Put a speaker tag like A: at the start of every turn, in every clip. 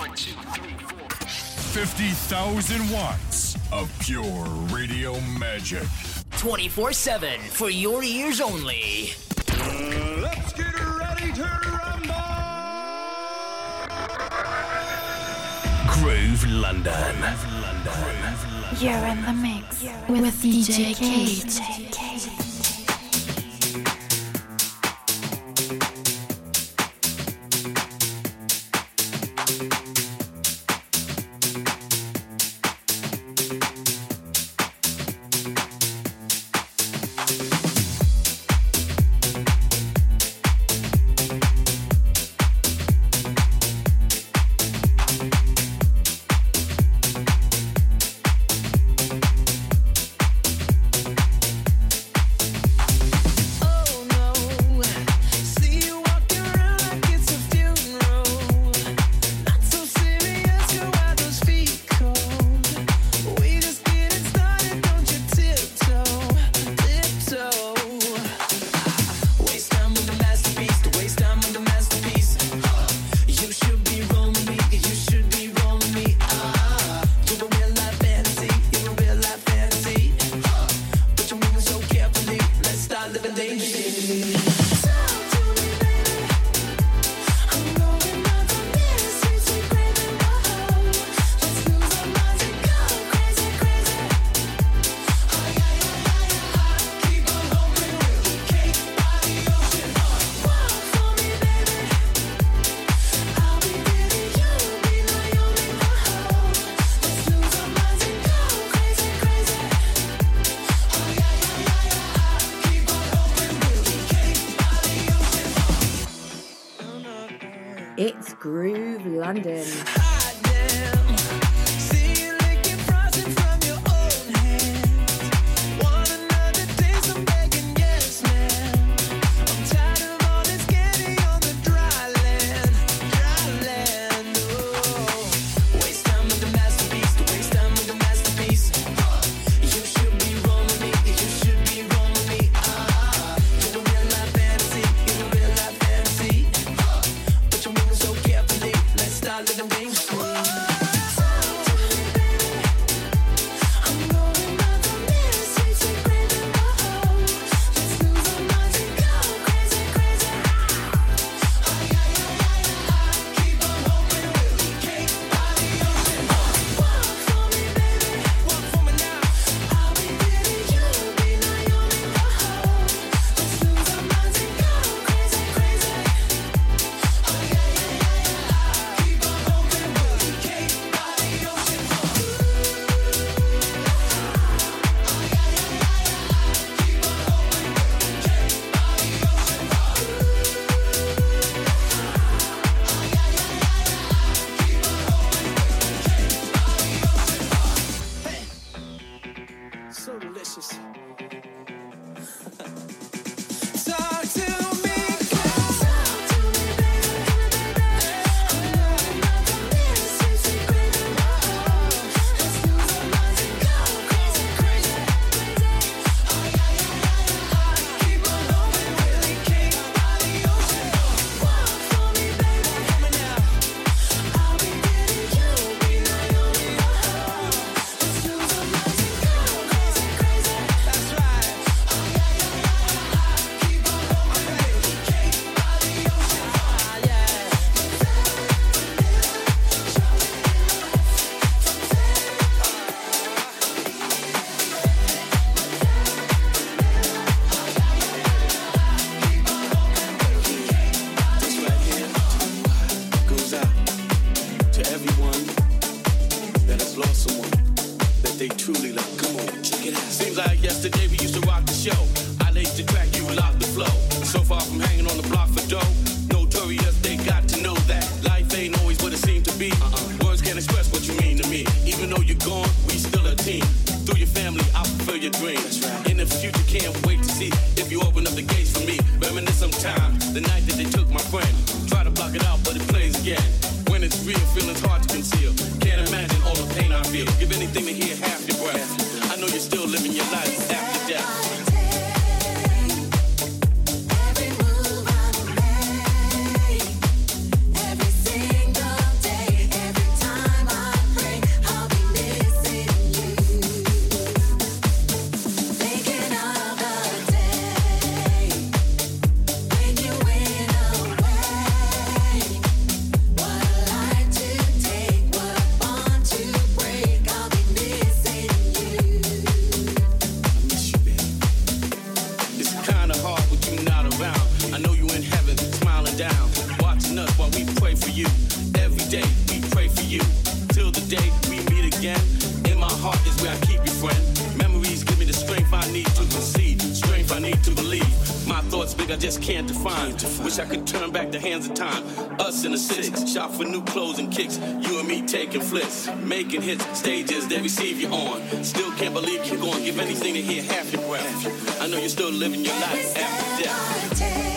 A: 50,000 watts of pure radio magic.
B: 24 7 for your ears only.
C: Let's get ready to rumble!
A: Groove London.
D: Groove London.
E: You're in the
F: mix with, DJ Kaid. Shop for new clothes and kicks. You and me taking flips, making hits, stages they receive you on. Still can't believe you're going, give anything to hear half your breath. I know you're still living your life after death.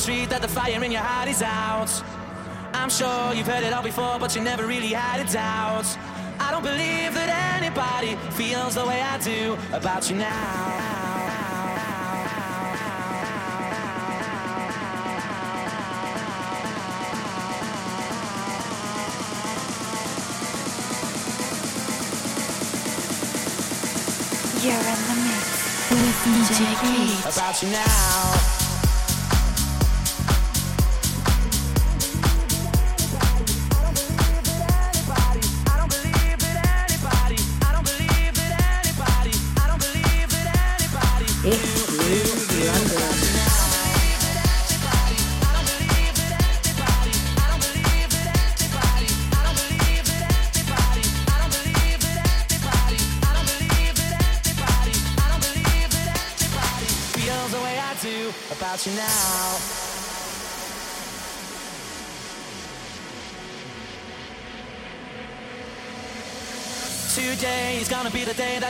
E: Street that the fire in your heart is out. I'm sure you've heard it all before, but you never really had a doubt. I don't believe that anybody feels the way I do about you now.
G: You're in the mix with DJ.
E: About you now.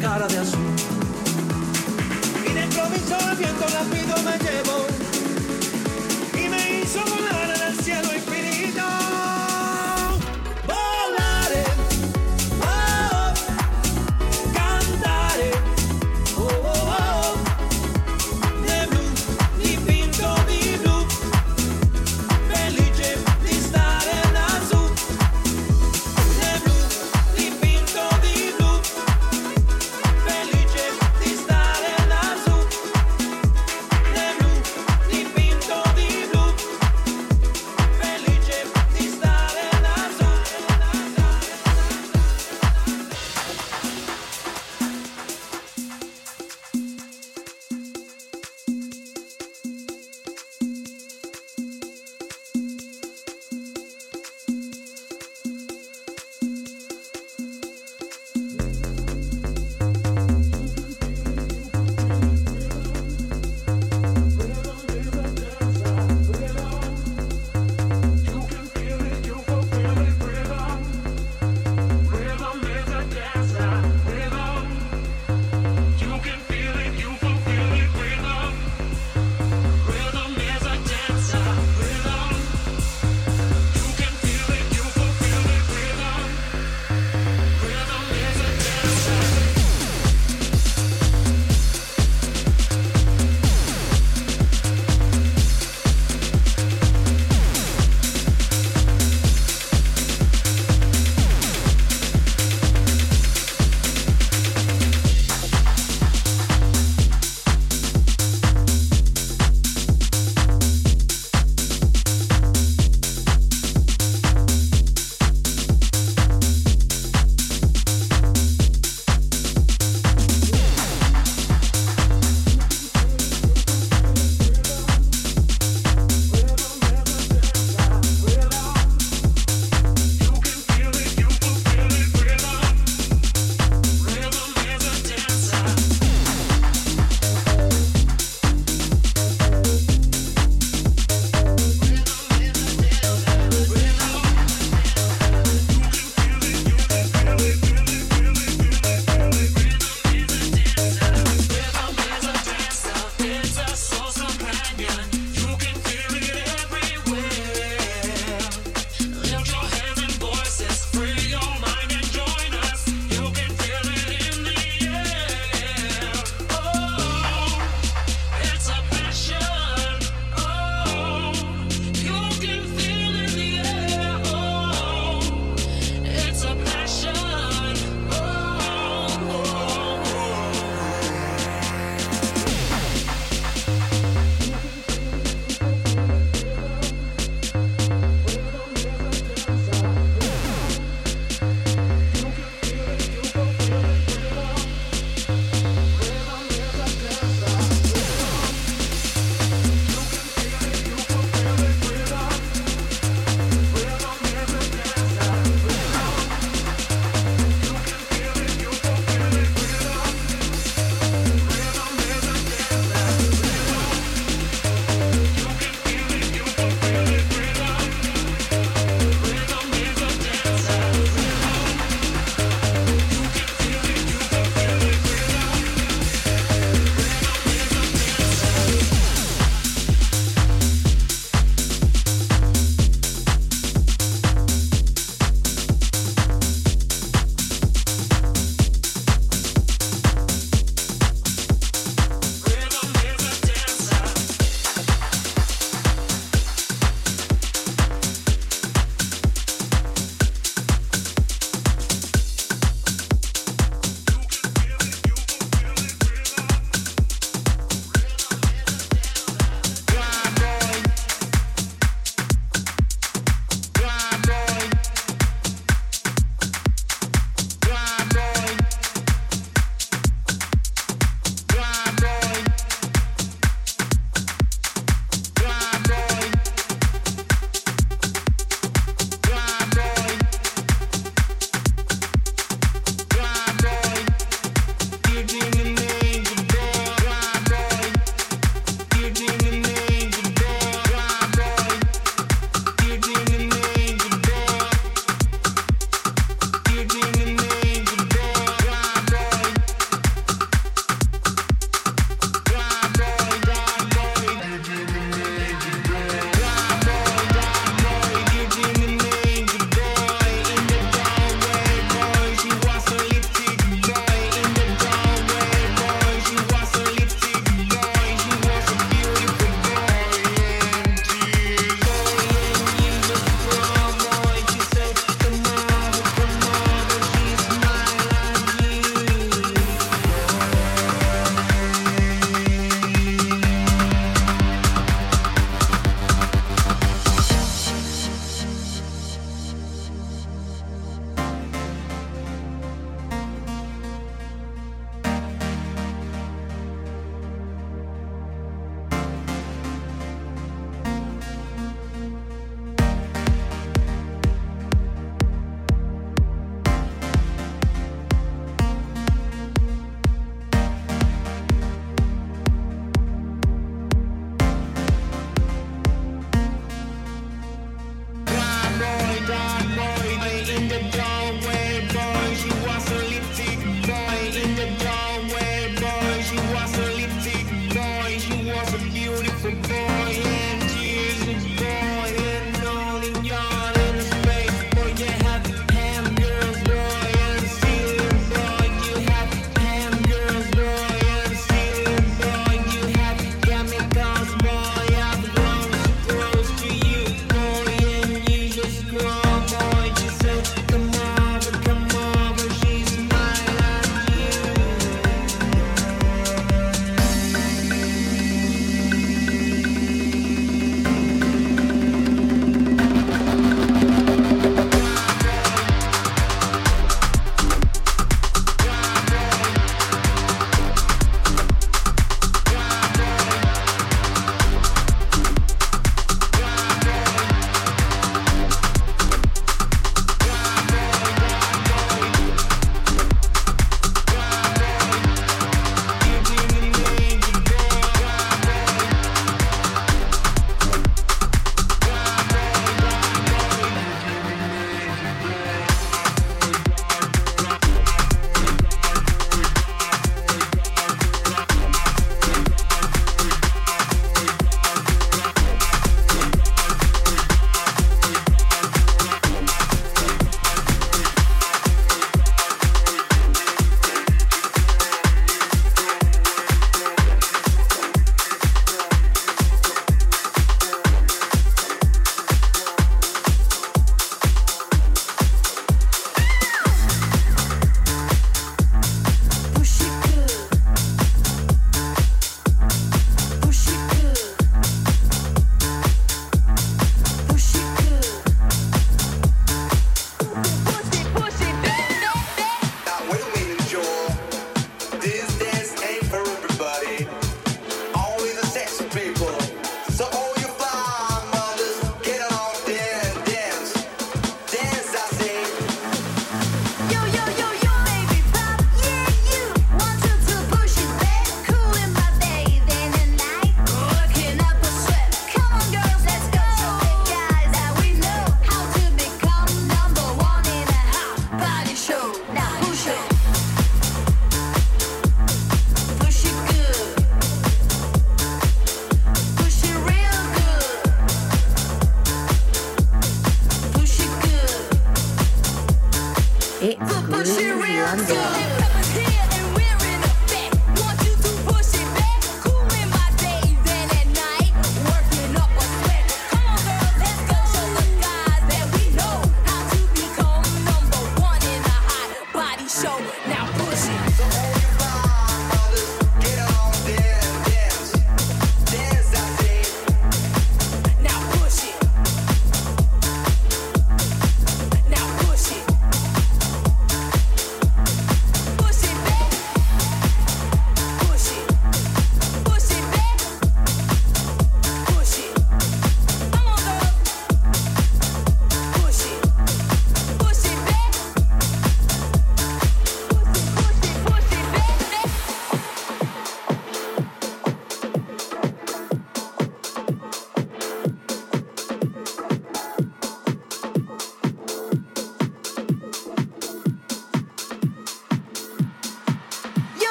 H: cara de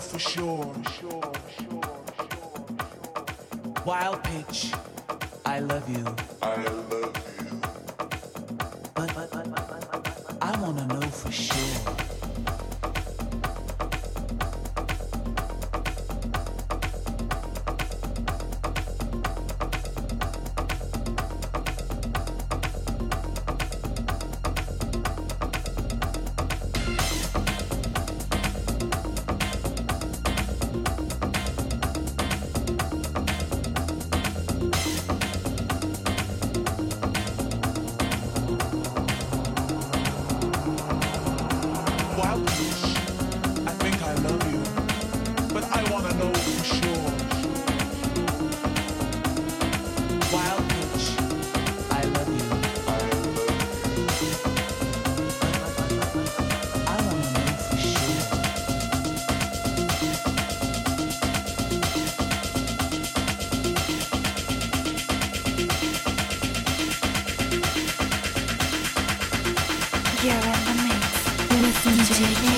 I: for sure.
J: take
F: me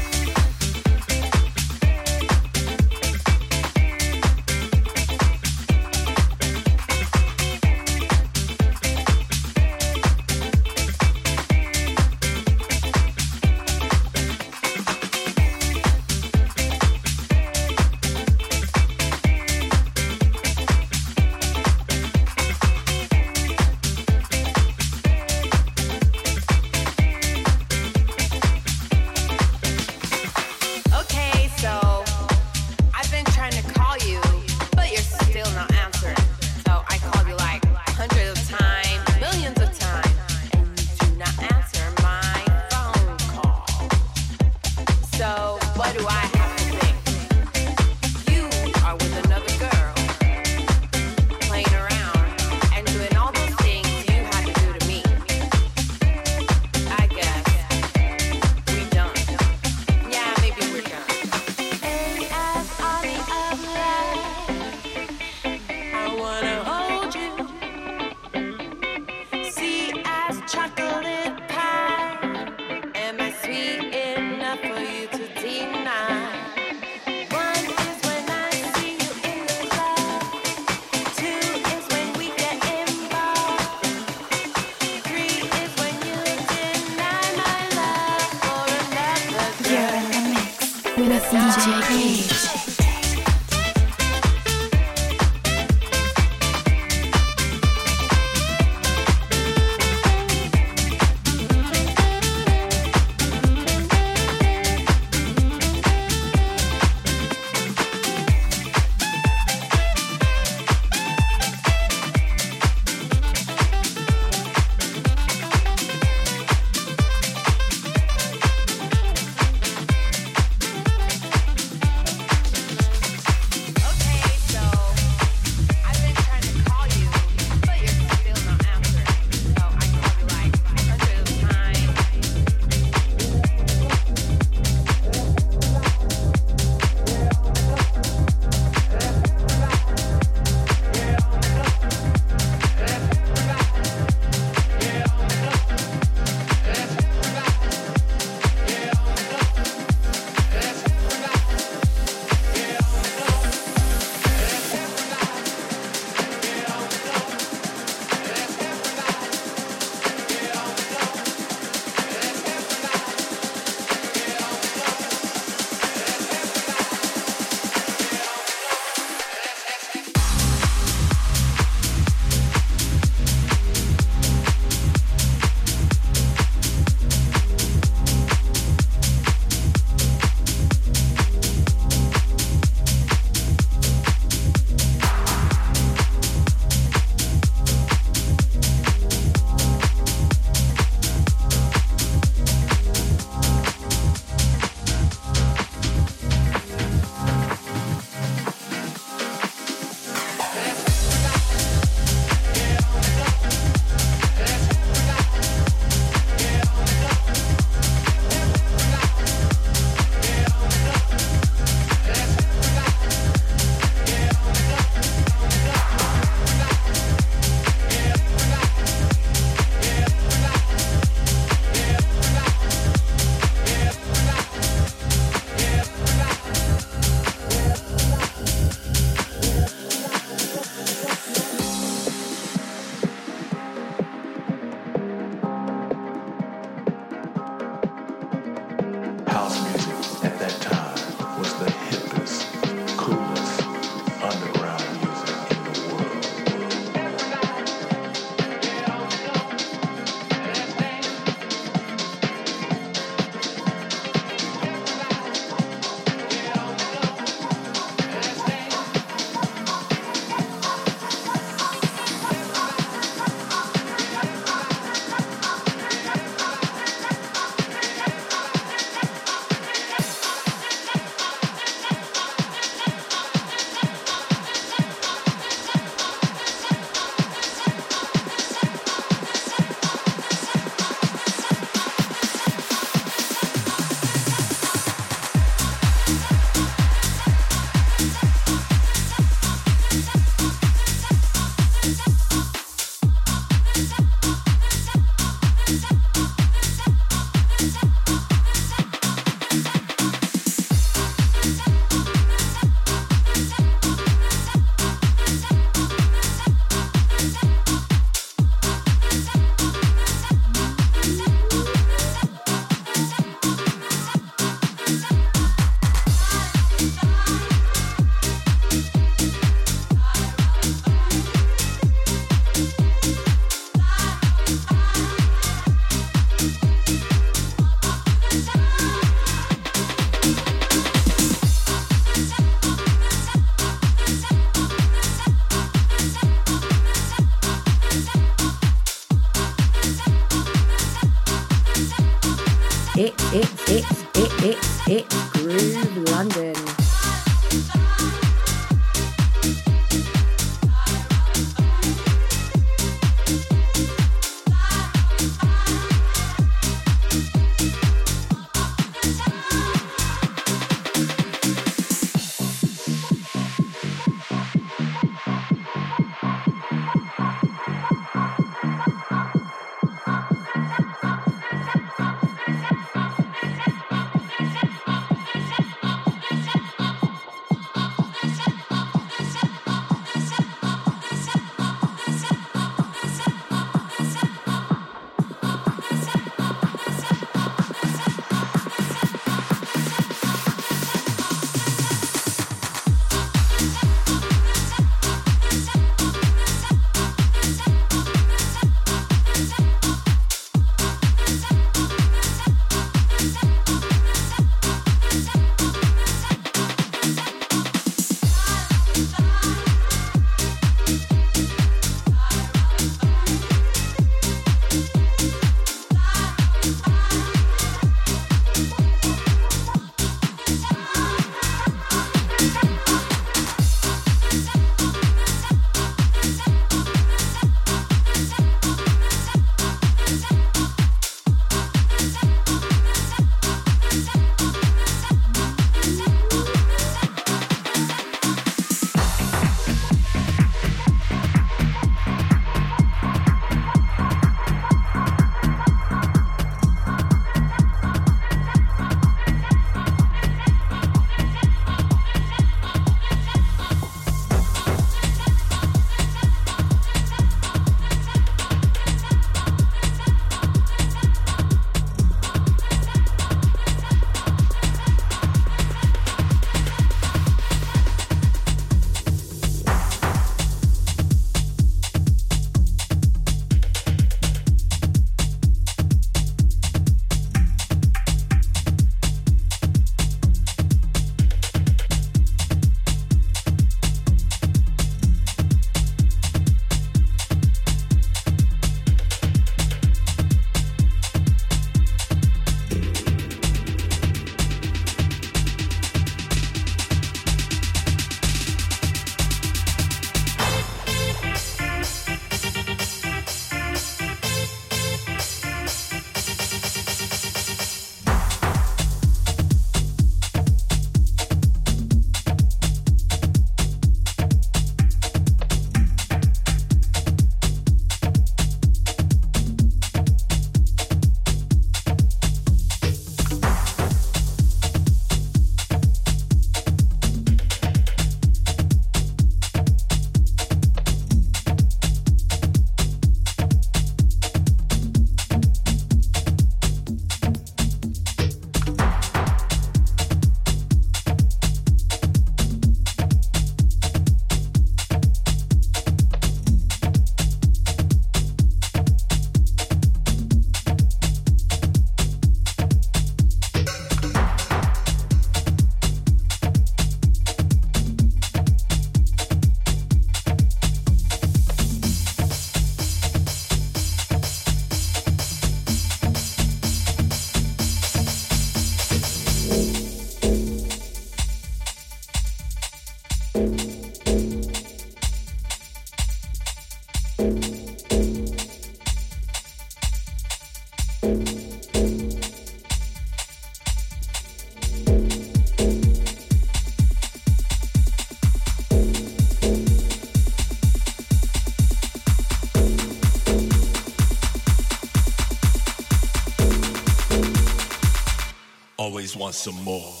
D: want some more.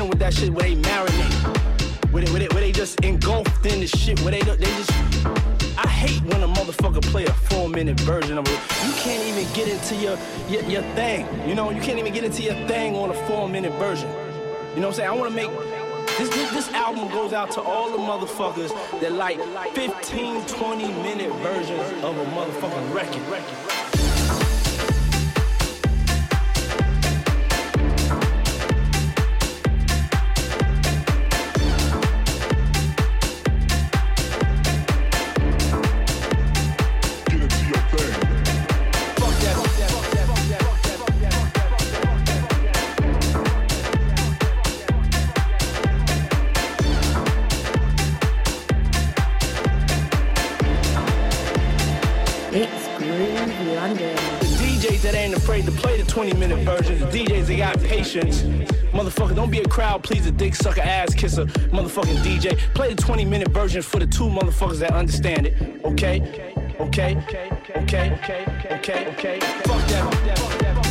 G: with
K: that shit where they marinate. Where they, where they, where they just engulfed in the shit. Where they, they just. I hate when a motherfucker play a four minute version of it. You can't even get into your, your, your thing. You know, you can't even get into your thing on a four minute version. You know what I'm saying? I wanna make. This, this, this album goes out to all the motherfuckers that like 15, 20 minute versions of a motherfucking record. Patience. Motherfucker, don't be a crowd pleaser, dick sucker, ass kisser, motherfucking DJ. Play the 20 minute version for the two motherfuckers that understand it, okay? Okay? Okay? Okay? Okay? Okay? That. Fuck that.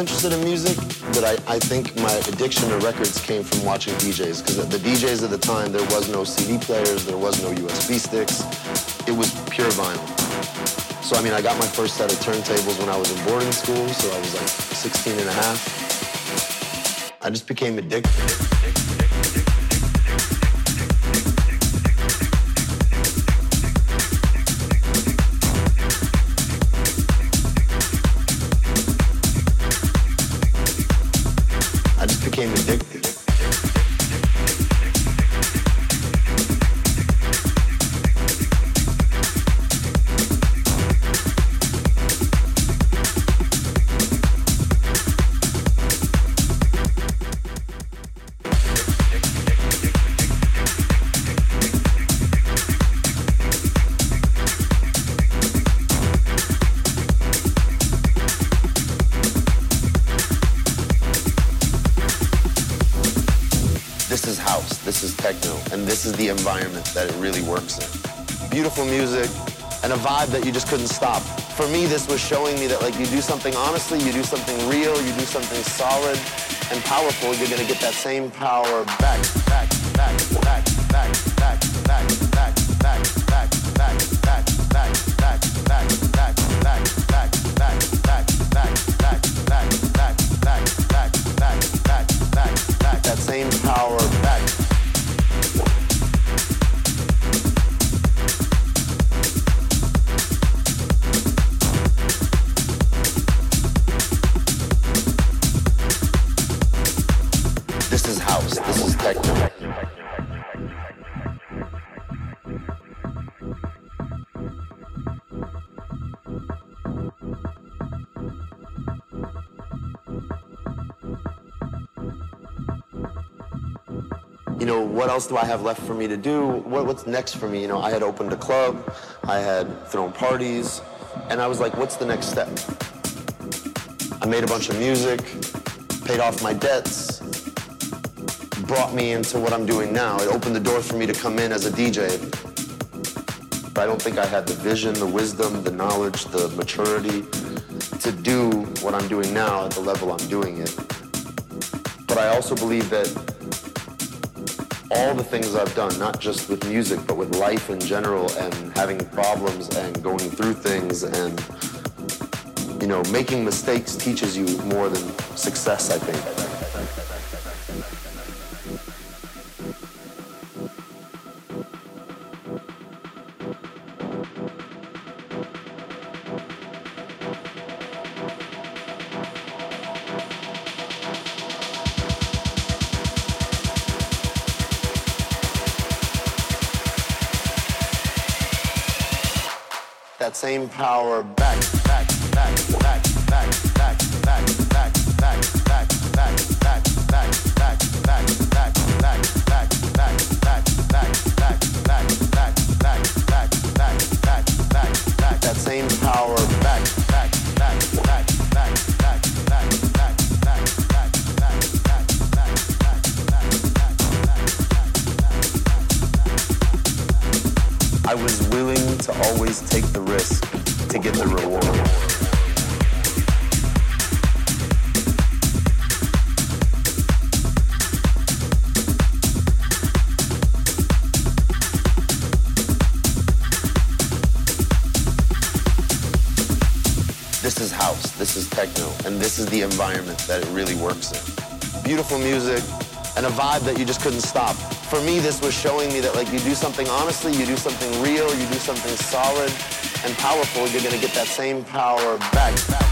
L: Interested in music, but I, I think my addiction to records came from watching DJs. Because the DJs at the time, there was no CD players, there was no USB sticks. It was pure vinyl. So, I mean, I got my first set of turntables when I was in boarding school, so I was like 16 and a half. I just became addicted. The environment that it really works in. Beautiful music and a vibe that you just couldn't stop. For me, this was showing me that like you do something honestly, you do something real, you do something solid and powerful, you're gonna get that same power back, else do I have left for me to do? What, what's next for me? You know, I had opened a club, I had thrown parties, and I was like, what's the next step? I made a bunch of music, paid off my debts, brought me into what I'm doing now. It opened the door for me to come in as a DJ. But I don't think I had the vision, the wisdom, the knowledge, the maturity to do what I'm doing now at the level I'm doing it. But I also believe that all the things I've done, not just with music, but with life in general and having problems and going through things and, you know, making mistakes teaches you more than success, I think. Same power house, this is techno, and this is the environment that it really works in. Beautiful music and a vibe that you just couldn't stop. For me, this was showing me that like you do something honestly, you do something real, you do something solid, and powerful, you're to get that same power back.